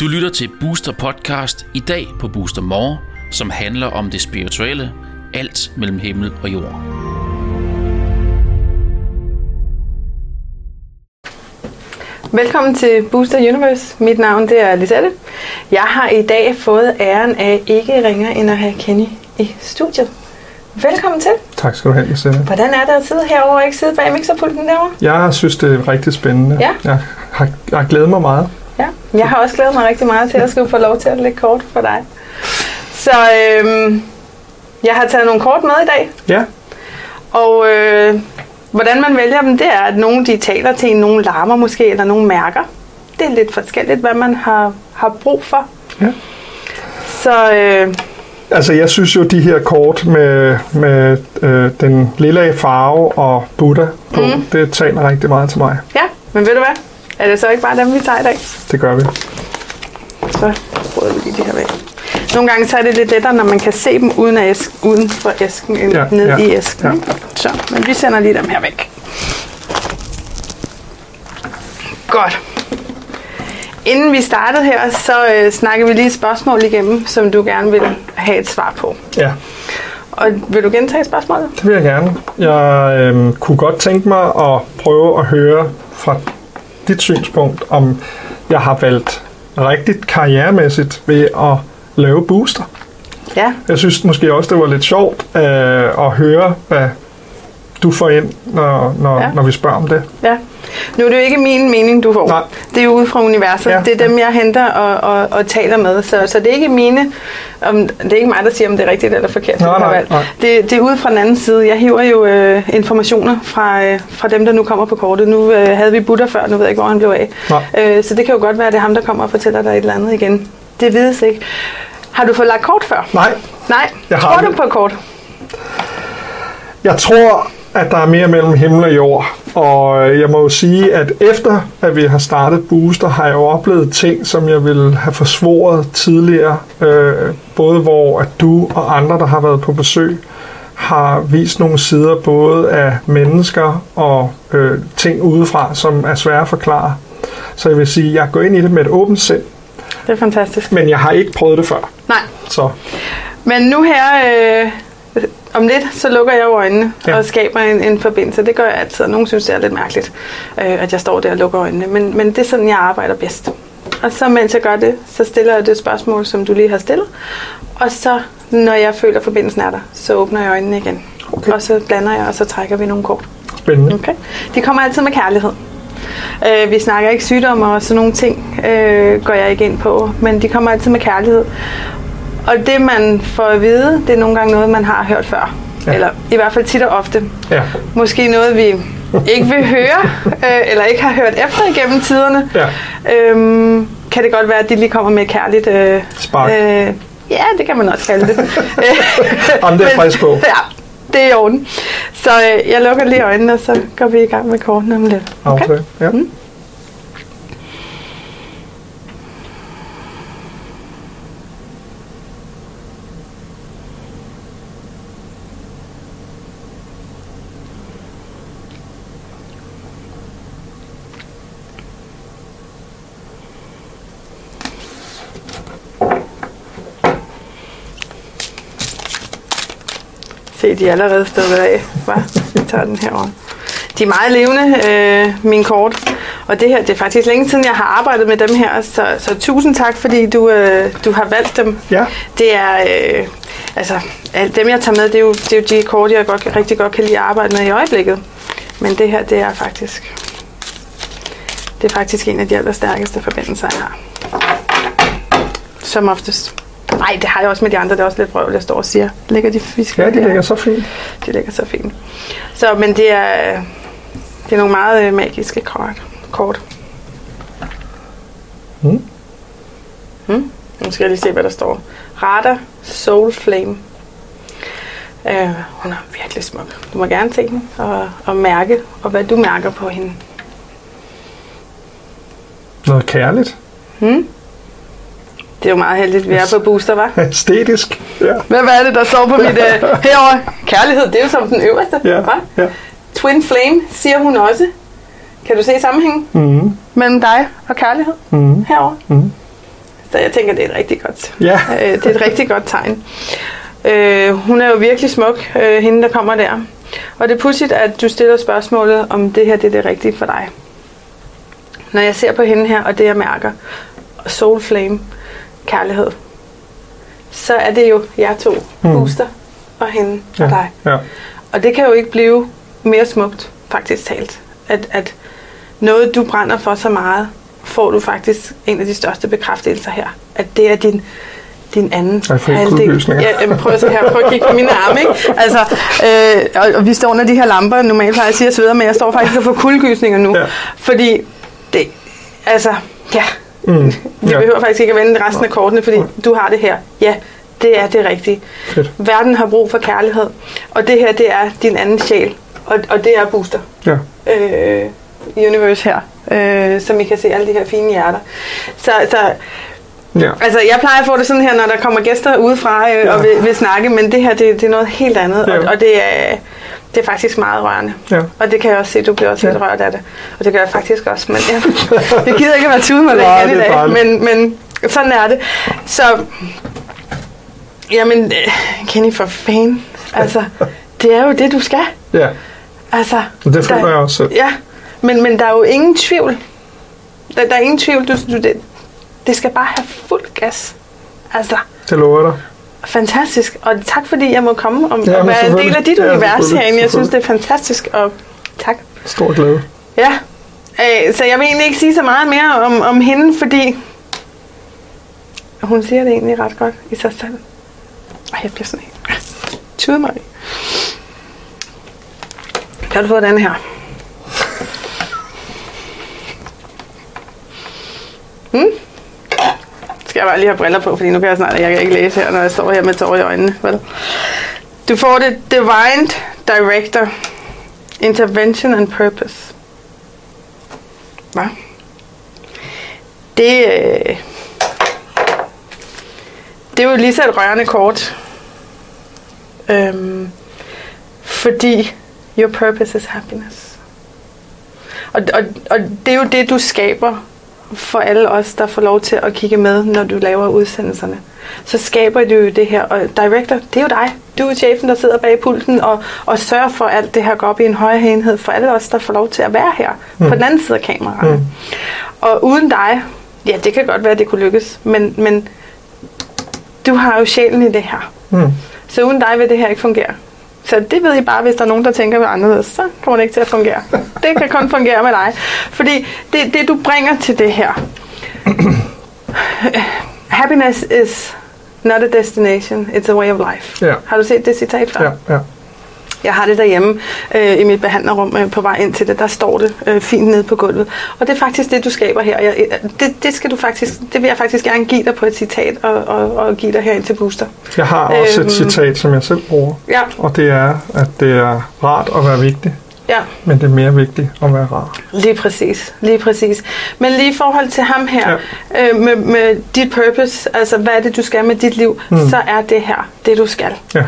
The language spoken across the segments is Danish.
Du lytter til Booster Podcast i dag på Booster More, som handler om det spirituelle, alt mellem himmel og jord. Velkommen til Booster Universe. Mit navn det er Lisette. Jeg har i dag fået æren af ikke ringer end at have Kenny i studiet. Velkommen til. Tak skal du have, Lisette. Hvordan er det at sidde herovre og ikke sidde bag mixerpulten derovre? Jeg synes, det er rigtig spændende. Ja. Jeg har, jeg har glædet mig meget. Ja, jeg har også glædet mig rigtig meget til at skulle få lov til at lægge kort for dig. Så øhm, jeg har taget nogle kort med i dag, Ja, og øh, hvordan man vælger dem, det er, at nogle de taler til en, nogle larmer måske, eller nogle mærker. Det er lidt forskelligt, hvad man har, har brug for. Ja. Så øh, altså jeg synes jo, de her kort med, med øh, den lille farve og Buddha på, Mm. det taler rigtig meget til mig. ja, men ved du hvad? Er det så ikke bare dem, vi tager i dag? Det gør vi. Så prøver vi lige de her væk. Nogle gange så er det lidt lettere, når man kan se dem uden, af æsk, uden for æsken, end ja, ned ja, i æsken. ja. Så, men vi sender lige dem her væk. Godt. Inden vi startede her, så øh, snakker vi lige et spørgsmål igennem, som du gerne vil have et svar på. Ja, Og vil du gentage spørgsmålet? det vil jeg gerne. Jeg øh, kunne godt tænke mig at prøve at høre fra dit synspunkt, om jeg har valgt rigtigt karrieremæssigt ved at lave booster. Ja. Jeg synes måske også, det var lidt sjovt øh, at høre, hvad du får ind, når, når, ja. når vi spørger om det. Ja. Nu er det jo ikke min mening, du får. Nej. Det er jo ude fra universet. Ja. Det er dem, jeg henter og, og, og taler med. Så, så det er ikke mine. Om, det er ikke mig, der siger, om det er rigtigt eller forkert. Nej, du har nej, nej. Det, det er ude fra den anden side. Jeg hiver jo øh, informationer fra, øh, fra dem, der nu kommer på kortet. Nu øh, havde vi Buddha før, nu ved jeg ikke, hvor han blev af. Nej. Øh, så det kan jo godt være, at det er ham, der kommer og fortæller dig et eller andet igen. Det vides ikke. Har du fået lagt kort før? Nej, Nej. Jeg har Tror du det. på kort? jeg tror, at der er mere mellem himmel og jord. Og jeg må jo sige, at efter at vi har startet Booster, har jeg jo oplevet ting, som jeg ville have forsvoret tidligere. Øh, både hvor at du og andre, der har været på besøg, har vist nogle sider både af mennesker og øh, ting udefra, som er svære at forklare. Så jeg vil sige, at jeg går ind i det med et åbent sind, Det er fantastisk. men jeg har ikke prøvet det før. Nej. Så Men nu her, øh, om lidt, så lukker jeg øjnene. Ja. og skaber en, en forbindelse. Det gør jeg altid, og nogen synes, det er lidt mærkeligt, øh, at jeg står der og lukker øjnene. Men, men det er sådan, jeg arbejder bedst. Og så mens jeg gør det, så stiller jeg det spørgsmål, som du lige har stillet. Og så, når jeg føler, at forbindelsen er der, så åbner jeg øjnene igen. Okay. Og så blander jeg, og så trækker vi nogle kort. spændende. Okay? De kommer altid med kærlighed. Øh, vi snakker ikke sygdomme og sådan nogle ting, øh, går jeg ikke ind på, men de kommer altid med kærlighed. Og det, man får at vide, det er nogle gange noget, man har hørt før. Ja. Eller i hvert fald tit og ofte. Ja. Måske noget, vi ikke vil høre, øh, eller ikke har hørt efter igennem tiderne. Ja. Øhm, kan det godt være, at de lige kommer med et kærligt... Øh, Spark. Øh, ja, det kan man også kalde det. Jamen, det er frisk på. Ja, det er i orden. Så øh, jeg lukker lige øjnene, og så går vi i gang med kortene om lidt. Okay. Ja. Mm. De er allerede stukket af. Hva? Vi tager den herover. De er meget levende, øh, mine kort. Og det her, det er faktisk længe siden, jeg har arbejdet med dem her. Så, så tusind tak, fordi du, øh, du har valgt dem. Ja. Det er, øh, altså, dem jeg tager med, det er jo, det er jo de kort, jeg godt, rigtig godt kan lide at arbejde med i øjeblikket. Men det her, det er faktisk, det er faktisk en af de allerstærkeste forbindelser, jeg har. Som oftest. Nej, det har jeg også med de andre. Det er også lidt vrøvl, jeg står og siger. Ligger de fisk? ja, det ligger så fint. De ligger så fint. Så, men det er, det er nogle meget øh, magiske kort. kort. Mm. Mm. Nu skal jeg lige se, hvad der står. Rada Soul Flame. Øh, hun er virkelig smuk. Du må gerne se hende og, og mærke, og hvad du mærker på hende. Noget kærligt. Hmm? Det er jo meget heldigt, at vi er på booster, var. Æstetisk. Ja. Hvad, hvad er det, der står på mit øh, herovre? Kærlighed, det er jo som den øverste. Ja. ja. Twin flame, siger hun også. Kan du se sammenhængen Mm. mellem dig og kærlighed Mm. herover? Mm. Så jeg tænker, det er et rigtig godt, Ja. øh, det er et rigtig godt tegn. Øh, hun er jo virkelig smuk, øh, hende der kommer der. Og det er pudsigt, at du stiller spørgsmålet, om det her det er det rigtige for dig. Når jeg ser på hende her, og det jeg mærker, soul flame, kærlighed, så er det jo jer to, Mm. Og hende og Ja. dig. Ja. Og det kan jo ikke blive mere smukt, faktisk talt. At, at noget, du brænder for så meget, får du faktisk en af de største bekræftelser her. At det er din, din anden kuldegysninger. Ja, jamen, prøv at se her. Prøv at kigge på mine arme, ikke? Altså, øh, og, og, vi står under de her lamper. Normalt plejer jeg at sige, at jeg sveder, men jeg står faktisk og får kuldegysninger nu. Ja. Fordi det, altså, ja, Mm. vi ja. behøver faktisk ikke at vende resten af kortene, fordi du har det her. Ja, det er det rigtige. Fedt. Verden har brug for kærlighed, og det her, det er din anden sjæl, og, og det er Booster Ja. øh, Universe her, øh, som I kan se alle de her fine hjerter. Så, så Ja. altså, jeg plejer at få det sådan her, når der kommer gæster udefra øh, Ja. og vil, vil snakke, men det her, det, det er noget helt andet, Ja. og, og det er... Det er faktisk meget rørende. Ja. Og det kan jeg også se, du bliver også Ja. lidt rørt af det. Og det gør jeg faktisk også. Men jeg, jeg gider ikke at være tude med det igen i dag. Men, men sådan er det. Så, jamen, øh, Kenny for fan. Altså, det er jo det, du skal. ja. Altså, Og det føler der- jeg også selv. Ja, men, men der er jo ingen tvivl. Der, der er ingen tvivl. Du, du, det, det skal bare have fuld gas. Altså, Det lover jeg dig. Fantastisk. Og tak fordi jeg må komme og, Ja, og være en del af dit. Ja, univers herinde. Jeg synes, det er fantastisk. Og tak. Stor glæde. Ja, øh, så jeg vil egentlig ikke sige så meget mere om, om hende, fordi hun siger det egentlig ret godt i sig selv. Ej, jeg bliver sådan helt... Tude mig. Kan du få den her? Hmm? Skal jeg bare lige have briller på, fordi nu kan jeg snart, jeg kan ikke læse her, når jeg står her med tårer i øjnene. Vel? Du får det Divine Director Intervention and Purpose. Hvad? Det, øh, det er jo lige så et rørende kort. Øhm, fordi your purpose is happiness. Og, og, og det er jo det, du skaber for alle os, der får lov til at kigge med, når du laver udsendelserne. Så skaber du jo det her, og director, det er jo dig. Du er chefen, der sidder bag pulten og, og sørger for, at alt det her går op i en højere enhed for alle os, der får lov til at være her mm. på den anden side af kameraet. Mm. Og uden dig, ja, det kan godt være, at det kunne lykkes, men, men du har jo sjælen i det her. Mm. Så uden dig vil det her ikke fungere. Så det ved I bare, hvis der er nogen, der tænker ved anderledes, så kommer det ikke til at fungere. Det kan kun fungere med dig. Fordi det, det du bringer til det her. Happiness is not a destination, it's a way of life. Ja. Har du set det citat før? Ja, ja. Jeg har det derhjemme øh, i mit behandlerrum øh, på vej ind til det. Der står det øh, fint nede på gulvet. Og det er faktisk det, du skaber her. Jeg, øh, det, det, skal du faktisk, det vil jeg faktisk gerne give dig på et citat og, og, og give dig her ind til Booster. Jeg har også Øhm. et citat, som jeg selv bruger. Ja, Og det er, at det er rart at være vigtig, ja. men det er mere vigtigt at være rar. Lige præcis, lige præcis. Men lige i forhold til ham her, ja. øh, med, med dit purpose, altså hvad er det, du skal med dit liv, mm. så er det her det, du skal. Ja,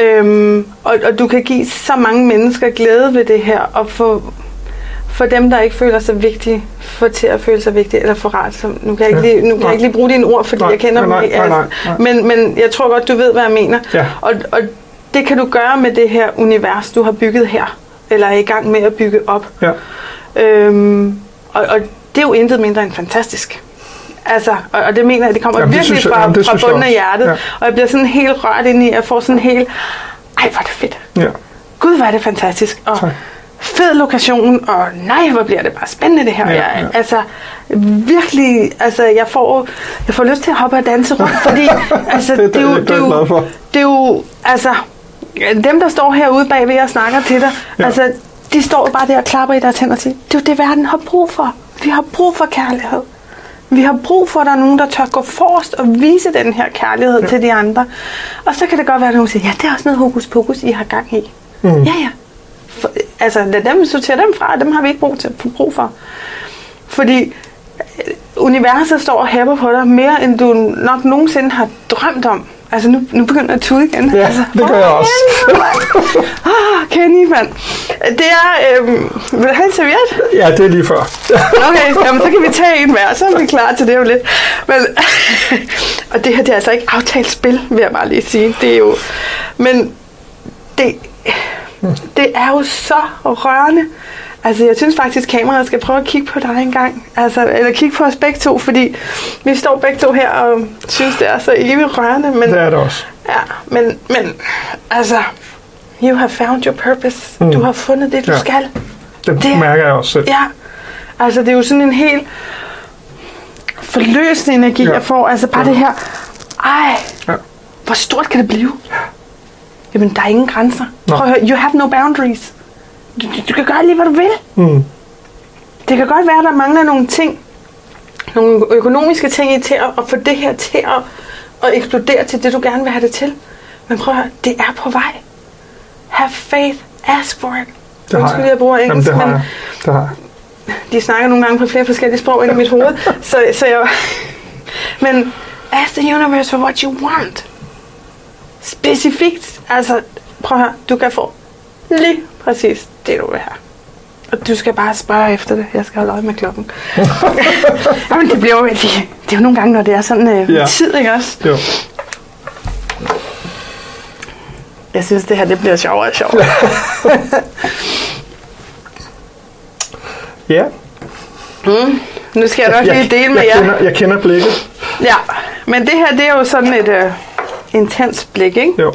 Øhm, og, og du kan give så mange mennesker glæde ved det her, og få for dem, der ikke føler sig vigtige, få til at føle sig vigtige, eller få rart. Så nu kan jeg ikke Ja. lige, nu kan Nej. jeg ikke lige bruge dine ord, fordi Nej, jeg kender nej, dem ikke. nej, nej, nej. Men, men jeg tror godt, du ved, hvad jeg mener. Ja. Og, og det kan du gøre med det her univers, du har bygget her, eller er i gang med at bygge op. ja. Øhm, og, og det er jo intet mindre end fantastisk. Altså, og, og det mener jeg, det kommer Jamen, det virkelig jeg- fra, jamen, det fra bunden af hjertet. Ja. Og jeg bliver sådan helt rørt ind i, jeg får sådan helt, ej hvor er det fedt. ja. Gud, hvor er det fantastisk. Og Tak. fed lokation, og nej, hvor bliver det bare spændende det her. Ja, Jeg, ja. Altså, virkelig, altså, jeg får, jeg får lyst til at hoppe og danse rundt, fordi, altså, Det- det er jeg glad for. det er jo, altså, dem, der står herude bagved og snakker til dig. Ja. altså, de står bare der og klapper i deres hænder og siger, det er jo det, verden har brug for. Vi har brug for kærlighed. Vi har brug for, at der er nogen, der tør gå forrest og vise den her kærlighed ja. til de andre. Og så kan det godt være, at nogen siger, ja, det er også noget hokus pokus, I har gang i. Mm. Ja, ja. For, altså, lad dem sortere dem fra, dem har vi ikke brug, til, brug for. Fordi øh, universet står og hæpper på dig mere, end du nok nogensinde har drømt om. Altså, nu, nu begynder jeg at tude igen. Ja, altså, det gør jeg også. Ah, Kenny, mand. Det er... Øhm, vil du have en serviet? Ja, det er lige før. Okay, jamen, så kan vi tage en hver, så er vi klar til det om lidt. Men, og det her, det er altså ikke aftalt spil, vil jeg bare lige sige. Det er jo... Men det, det er jo så rørende. Altså, jeg synes faktisk, kameraet skal prøve at kigge på dig en gang. Altså, eller kigge på os begge to, fordi vi står begge to her og synes, det er så evigt rørende. Men, Det er det også. Ja, men, men altså, you have found your purpose. Mm. Du har fundet det, du Ja. skal. Det, Det- mærker jeg også selv. Ja, altså det er jo sådan en helt forløsende energi, ja. jeg får. Altså bare Ja. det her, ej, Ja. hvor stort kan det blive? Jamen, der er ingen grænser. Nå. Prøv at høre, you have no boundaries. Du, du, kan gøre lige, hvad du vil. Mm. Det kan godt være, at der mangler nogle ting, nogle økonomiske ting i til at, at få det her til at, at eksplodere til det, du gerne vil have det til. Men prøv at høre, det er på vej. Have faith, ask for it. Det Undskyld, jeg. jeg bruger Jamen, engelsk, det har men jeg. Det har jeg. de snakker nogle gange på flere forskellige sprog ind i mit hoved. Så, så jeg... Men ask the universe for what you want. Specifikt. Altså, prøv at høre, du kan få lige præcis det, du vil have. Og du skal bare spørge efter det. Jeg skal holde øje med klokken. Jamen, det bliver jo... Det, det er jo nogle gange, når det er sådan øh, Ja. tid, ikke også? Jo. Jeg synes, det her det bliver sjovere og sjovere. Ja. Nu skal jeg nok lige dele med jeg, jer. kender, jeg kender blikket. Ja, men det her, det er jo sådan et øh, intens blik, ikke? Jo.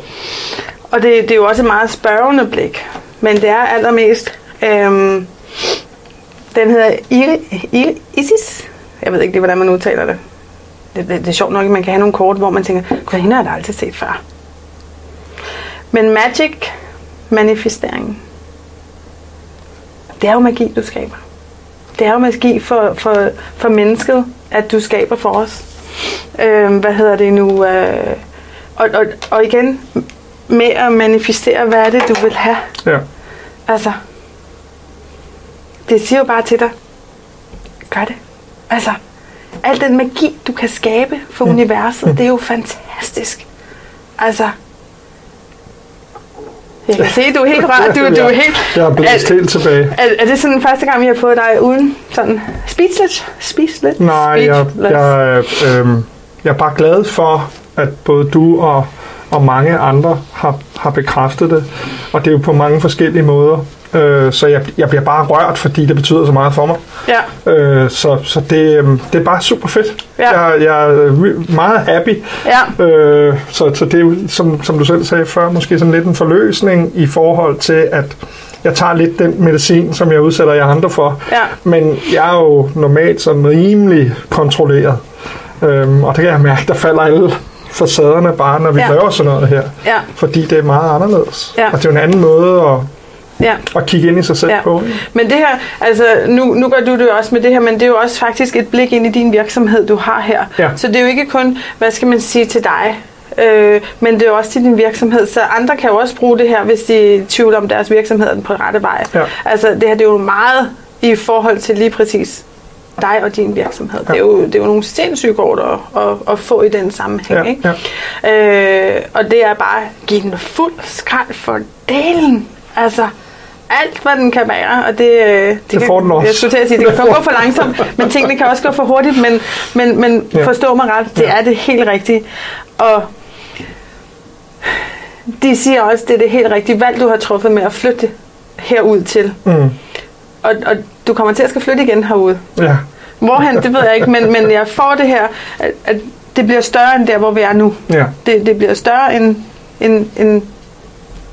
Og det, det er jo også et meget spørgende blik. Men det er allermest... Øhm, den hedder Iri, Iri, Isis. Jeg ved ikke, det, hvordan man udtaler det. Det, det. det er sjovt nok, at man kan have nogle kort, hvor man tænker, gud, hende har jeg aldrig set før. Men magic manifestering, det er jo magi, du skaber. Det er jo magi for, for, for mennesket, at du skaber for os. Øhm, hvad hedder det nu? Øh, og, og, og igen, med at manifestere, hvad er det, du vil have. Ja. Altså, det siger jo bare til dig, gør det. Altså, al den magi, du kan skabe for mm. universet, det er jo fantastisk. Altså, jeg kan se, du er helt rørt. Du, du er helt... Jeg er blæst er, helt tilbage. er, er det sådan første gang, vi har fået dig uden sådan speechless? Speechless? Nej, jeg, Speechless. jeg, øh, jeg er bare glad for, at både du og, og mange andre har, har bekræftet det. Og det er jo på mange forskellige måder. Øh, så jeg, jeg bliver bare rørt, fordi det betyder så meget for mig. Ja, Øh, så så det, øh, det er bare super fedt. Ja. Jeg, jeg er meget happy. ja, Øh, så, så det er jo, som, som du selv sagde før, måske sådan lidt en forløsning i forhold til, at jeg tager lidt den medicin, som jeg udsætter jer andre for. ja. Men jeg er jo normalt sådan rimelig kontrolleret. Øhm, og det kan jeg mærke, der falder alle facaderne bare, når vi ja. Laver sådan noget her. Ja, Fordi det er meget anderledes. Ja. Og det er jo en anden måde at, ja. at kigge ind i sig selv Ja. på. Men det her, altså nu, nu gør du det jo også med det her, men det er jo også faktisk et blik ind i din virksomhed, du har her. Ja. Så det er jo ikke kun, hvad skal man sige til dig, øh, men det er jo også til din virksomhed. Så andre kan jo også bruge det her, hvis de er i tvivl om deres virksomhed er den på rette vej. Ja. Altså det her, det er jo meget i forhold til lige præcis dig og din virksomhed. Ja. Det, er jo, det er jo nogle sindssyge kort at, at, at få i den sammenhæng. Ja, ikke? Øh, og det er bare at give den fuld skrald for delen. Altså, alt, hvad den kan være. Og det, øh, det, Det får kan, den også. Jeg skulle til at sige, det kan gå for langsomt, men tingene kan også gå for hurtigt. Men, men, men Ja. forstå mig ret, det Ja. er det helt rigtige. Og de siger også, det er det helt rigtige valg, du har truffet med at flytte herud til. Mm. Og, og du kommer til at skal flytte igen herude. Ja. Hvorhen, det ved jeg ikke, men, men jeg får det her, at, at det bliver større end der, hvor vi er nu. Ja. Det, det bliver større end, end, end...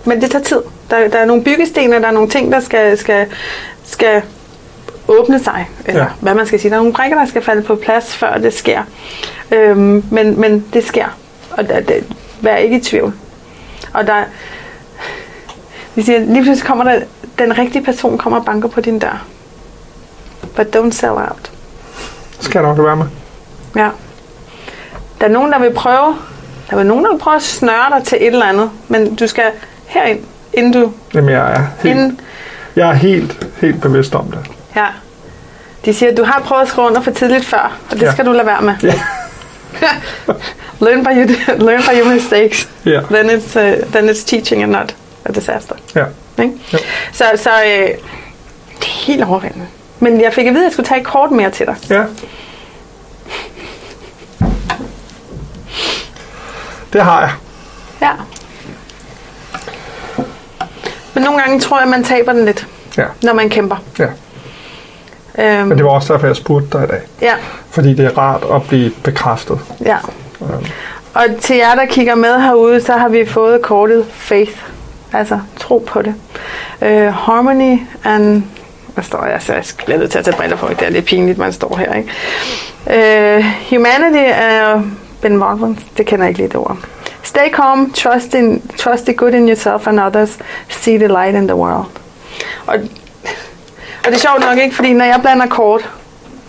Men det tager tid. Der, der er nogle byggesten, og der er nogle ting, der skal, skal, skal åbne sig. Eller Ja. hvad man skal sige. Der er nogle brikker, der skal falde på plads, før det sker. Øhm, men, men det sker. Og der, det, vær ikke i tvivl. Og der... Vi siger, lige pludselig kommer der... Den rigtige person kommer og banker på din dør. But don't sell out. Skal jeg nok være med. Ja. Der er nogen, der vil prøve, der er nogen, der vil prøve at snøre dig til et eller andet, men du skal herind, inden du, Jamen, jeg er helt, inden, jeg er helt, helt bevidst om det. ja. De siger, at du har prøvet at skrive under for tidligt før, og det Ja. skal du lade være med. Ja. learn by, your, learn by your mistakes. Ja. Then it's, uh, then it's teaching and not a disaster. Ja. Ikke? Jo. Så, så øh, det er helt overvældende. Men jeg fik at vide, at jeg skulle tage et kort mere til dig. Ja. Det har jeg. Ja. Men nogle gange tror jeg, at man taber den lidt, Ja. når man kæmper. ja. Øhm, Men det var også derfor, jeg spurgte dig i dag. Ja, Fordi det er rart at blive bekræftet. ja. Øhm, Og til jer, der kigger med herude, så har vi fået kortet Faith. Altså, tro på det. Uh, harmony and... Hvad står jeg? Så jeg er nødt til at tage briller på. Det er lidt pinligt, man står her, ikke? Uh, humanity er Ben Morgan. Det kender jeg ikke lige det ord. Stay calm, trust, in, trust the good in yourself and others, see the light in the world. Og, og det er sjovt nok ikke, fordi når jeg blander kort,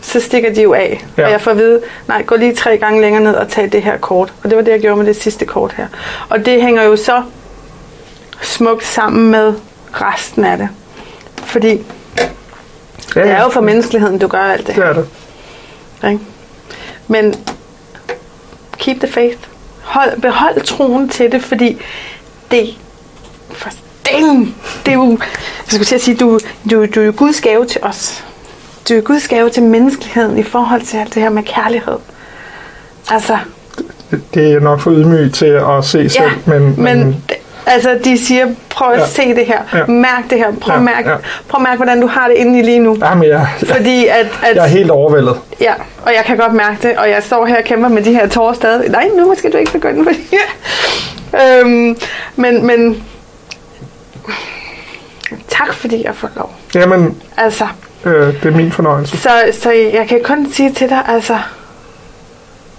så stikker de jo af. Ja. Og jeg får at vide, nej, gå lige tre gange længere ned og tag det her kort. Og det var det, jeg gjorde med det sidste kort her. Og det hænger jo så smukt sammen med resten af det. Fordi ja, det er jo for menneskeligheden, du gør alt det Det er det. Ikke? Men keep the faith. Hold, behold troen til det, fordi det for dang, det er jo, jeg skulle til at sige, du, du, du er jo Guds gave til os. Du er Guds gave til menneskeligheden i forhold til alt det her med kærlighed. Altså, Det- er nok for ydmyg til at se selv, men, men, men det- altså, de siger, prøv at Ja. se det her. Ja. Mærk det her. Prøv, at Ja, mærke, ja. prøv at mærke, hvordan du har det inde i lige nu. jamen, jeg, jeg, Fordi at, at jeg er helt overvældet. Ja, og jeg kan godt mærke det, og jeg står her og kæmper med de her tårer stadig. Nej, nu skal du ikke begynde, fordi... øhm, men, men... Tak, fordi jeg får lov. Jamen, Altså, øh, det er min fornøjelse. så, så jeg kan kun sige til dig, altså...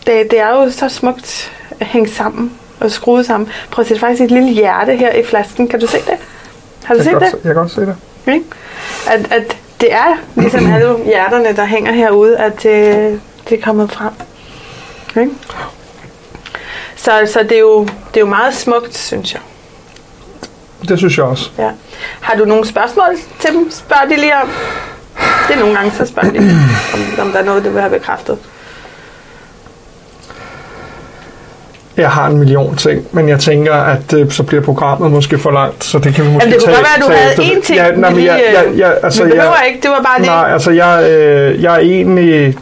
Det, det er jo så smukt at hænge sammen og skruet sammen. Prøv at se, der faktisk et lille hjerte her i flasken. Kan du se det? Har du Jeg set det? godt, se- jeg kan godt se det. Ikke? At, at det er ligesom alle hjerterne, der hænger herude, at det, det er kommet frem. Ikke? Så, så det, er jo, det er jo meget smukt, synes jeg. Det synes jeg også. Ja. Har du nogle spørgsmål til dem? Spørg de lige om. Det er nogle gange, så spørger de, om, om der er noget, du vil have bekræftet. Jeg har en million ting, men jeg tænker, at øh, så bliver programmet måske for langt, så det kan vi måske Jamen, det kunne tage, godt være, at du havde én ting, Ja, nej, men jeg, lige, jeg, øh, jeg, altså, vi behøver jeg, ikke, det var bare det. Nej, altså jeg, øh, jeg er egentlig,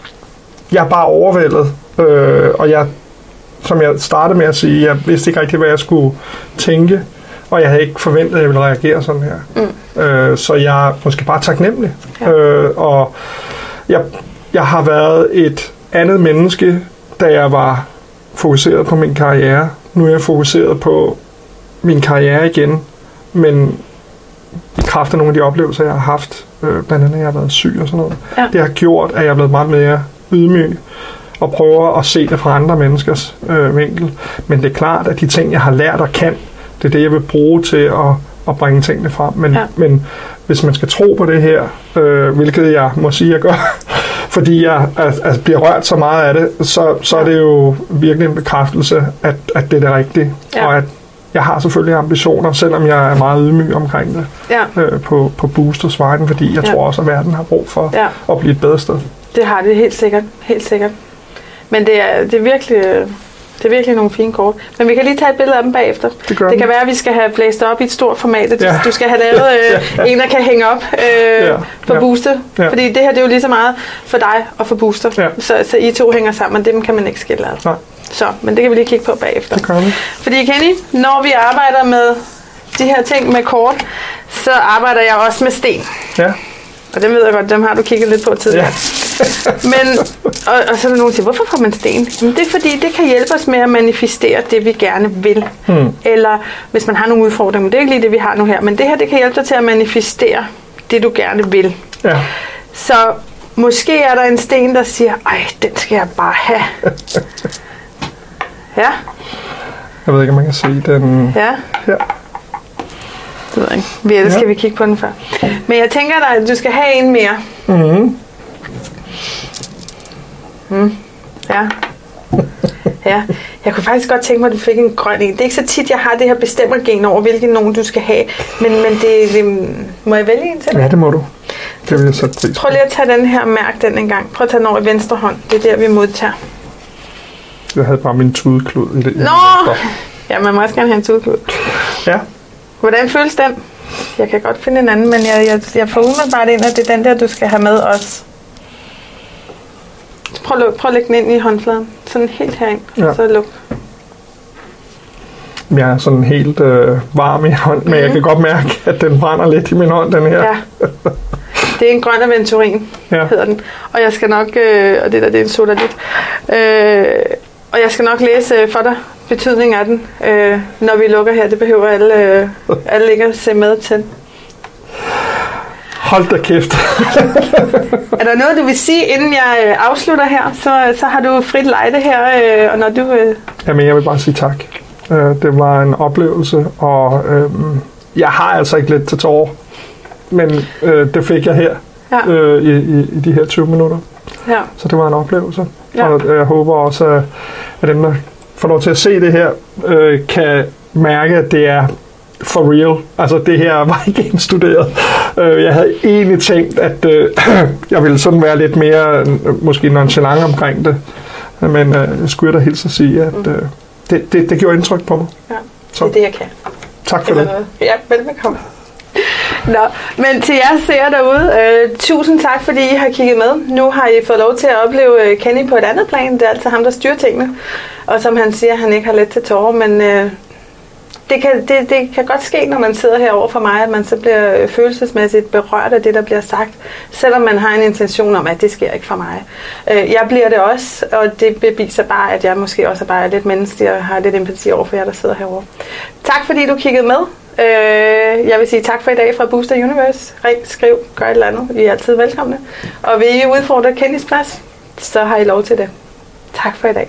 jeg er bare overvældet, øh, og jeg, som jeg startede med at sige, jeg vidste ikke rigtig, hvad jeg skulle tænke, og jeg havde ikke forventet, at jeg ville reagere sådan her. Mm. Øh, så jeg er måske bare taknemmelig. Ja. Øh, og jeg, jeg har været et andet menneske, da jeg var fokuseret på min karriere. Nu er jeg fokuseret på min karriere igen, men i kraft af nogle af de oplevelser, jeg har haft, øh, blandt andet, at jeg har været syg og sådan noget, Ja. det har gjort, at jeg er blevet meget mere ydmyg og prøver at se det fra andre menneskers øh, vinkel. Men det er klart, at de ting, jeg har lært og kan, det er det, jeg vil bruge til at, at bringe tingene frem. Men, Ja. men hvis man skal tro på det her, øh, hvilket jeg må sige, jeg gør, fordi jeg altså, altså, bliver rørt så meget af det, så, så er det jo virkelig en bekræftelse, at, at det er det rigtige. Ja. Og at jeg har selvfølgelig ambitioner, selvom jeg er meget ydmyg omkring det Ja, øh, på, på Boosters vejen, fordi jeg Ja. ja. tror også, at verden har brug for ja. at blive et bedre sted. Det har det helt sikkert. Helt sikkert. Men det er, det er virkelig... Det er virkelig nogle fine kort. Men vi kan lige tage et billede af dem bagefter. Det Det kan være, at vi skal have blæst op i et stort format. at Ja. Du skal have lavet øh, en, der kan hænge op øh, Ja. Ja. Booster. Ja. Fordi det her det er jo lige så meget for dig og for Booster. Ja. Så, så I to hænger sammen, og dem kan man ikke skille ad. Nej. Så, men det kan vi lige kigge på bagefter. Det gør vi. Fordi Kenny, når vi arbejder med de her ting med kort, så arbejder jeg også med sten. Ja. Og dem ved jeg godt, dem har du kigget lidt på tidligere. Ja. Men, og, og så er der nogen, der siger, hvorfor får man sten? Jamen, det er fordi, det kan hjælpe os med at manifestere det, vi gerne vil. Hmm. Eller hvis man har nogle udfordringer, men det er ikke lige det, vi har nu her. Men det her, det kan hjælpe dig til at manifestere det, du gerne vil. Ja. Så måske er der en sten, der siger, ej, den skal jeg bare have. Ja, Jeg ved ikke, om man kan se den ja. her. Det ved jeg ikke. Vi ellers Ja. skal vi kigge på den før. Men jeg tænker dig, at du skal have en mere. Mm-hmm. Ja. Ja, jeg kunne faktisk godt tænke mig, at du fik en grøn en. Det er ikke så tit, jeg har det her bestemmergen over, hvilken nogen du skal have. Men, men det, det, må jeg vælge en til dig? Ja, det må du. Det vil jeg sætte pris. Prøv lige at tage den her, mærk den en gang. Prøv at tage den over i venstre hånd. Det er der, vi modtager. Jeg havde bare min tudeklud i det. Nå! Ja, man må også gerne have en tudklud. Ja. Hvordan føles den? Jeg kan godt finde en anden, men jeg, jeg, jeg får umiddelbart ind, at det er den der, du skal have med også. Prøv, at luk- prøv at lægge den ind i håndfladen. Sådan helt herind. Ja. Så luk. Jeg er sådan helt øh, varm i hånden, men jeg kan godt mærke, at den brænder lidt i min hånd, den her. Ja. Det er en grøn aventurin, Ja. hedder den. Og jeg skal nok, øh, og det der det er en sodalit. Øh, og jeg skal nok læse øh, for dig betydningen af den, øh, når vi lukker her. Det behøver alle, øh, alle ikke at se med til. Hold da kæft. Er der noget, du vil sige, inden jeg øh, afslutter her? Så, så har du frit lejde her, øh, og når du... Øh, Jamen, jeg vil bare sige tak. Øh, det var en oplevelse, og øh, jeg har altså ikke lidt til tårer, men øh, det fik jeg her ja, øh, i, i, i de her 20 minutter. ja, Så det var en oplevelse. Ja. Og jeg håber også, at- at dem, der får lov til at se det her, øh, kan mærke, at det er for real. Altså, det her var ikke indstuderet. Øh, jeg havde egentlig tænkt, at øh, jeg ville sådan være lidt mere, øh, måske nonchalant omkring det. Men øh, jeg skulle da hilse at sige, at øh, det, det, det gjorde indtryk på mig. ja. Så. Det er det, jeg kan. Tak for Eller det. noget. Ja, velbekomme. Nå, men til jer ser derude, øh, tusind tak, fordi I har kigget med. Nu har I fået lov til at opleve øh, Kenny på et andet plan. Det er altså ham, der styrer tingene. Og som han siger, han ikke har let til tårer, men øh, det, kan, det, det kan godt ske, når man sidder herover for mig, at man så bliver øh, følelsesmæssigt berørt af det, der bliver sagt, selvom man har en intention om, at det sker ikke for mig. Øh, jeg bliver det også, og det beviser bare, at jeg måske også er bare lidt menneskelig og har lidt empati over for jer, der sidder herovre. Tak fordi du kiggede med. Øh, jeg vil sige tak for i dag fra Booster Universe. Ring, skriv, gør et eller andet. I er altid velkomne. Og vil I udfordre Kendis plads, så har I lov til det. Tak for i dag.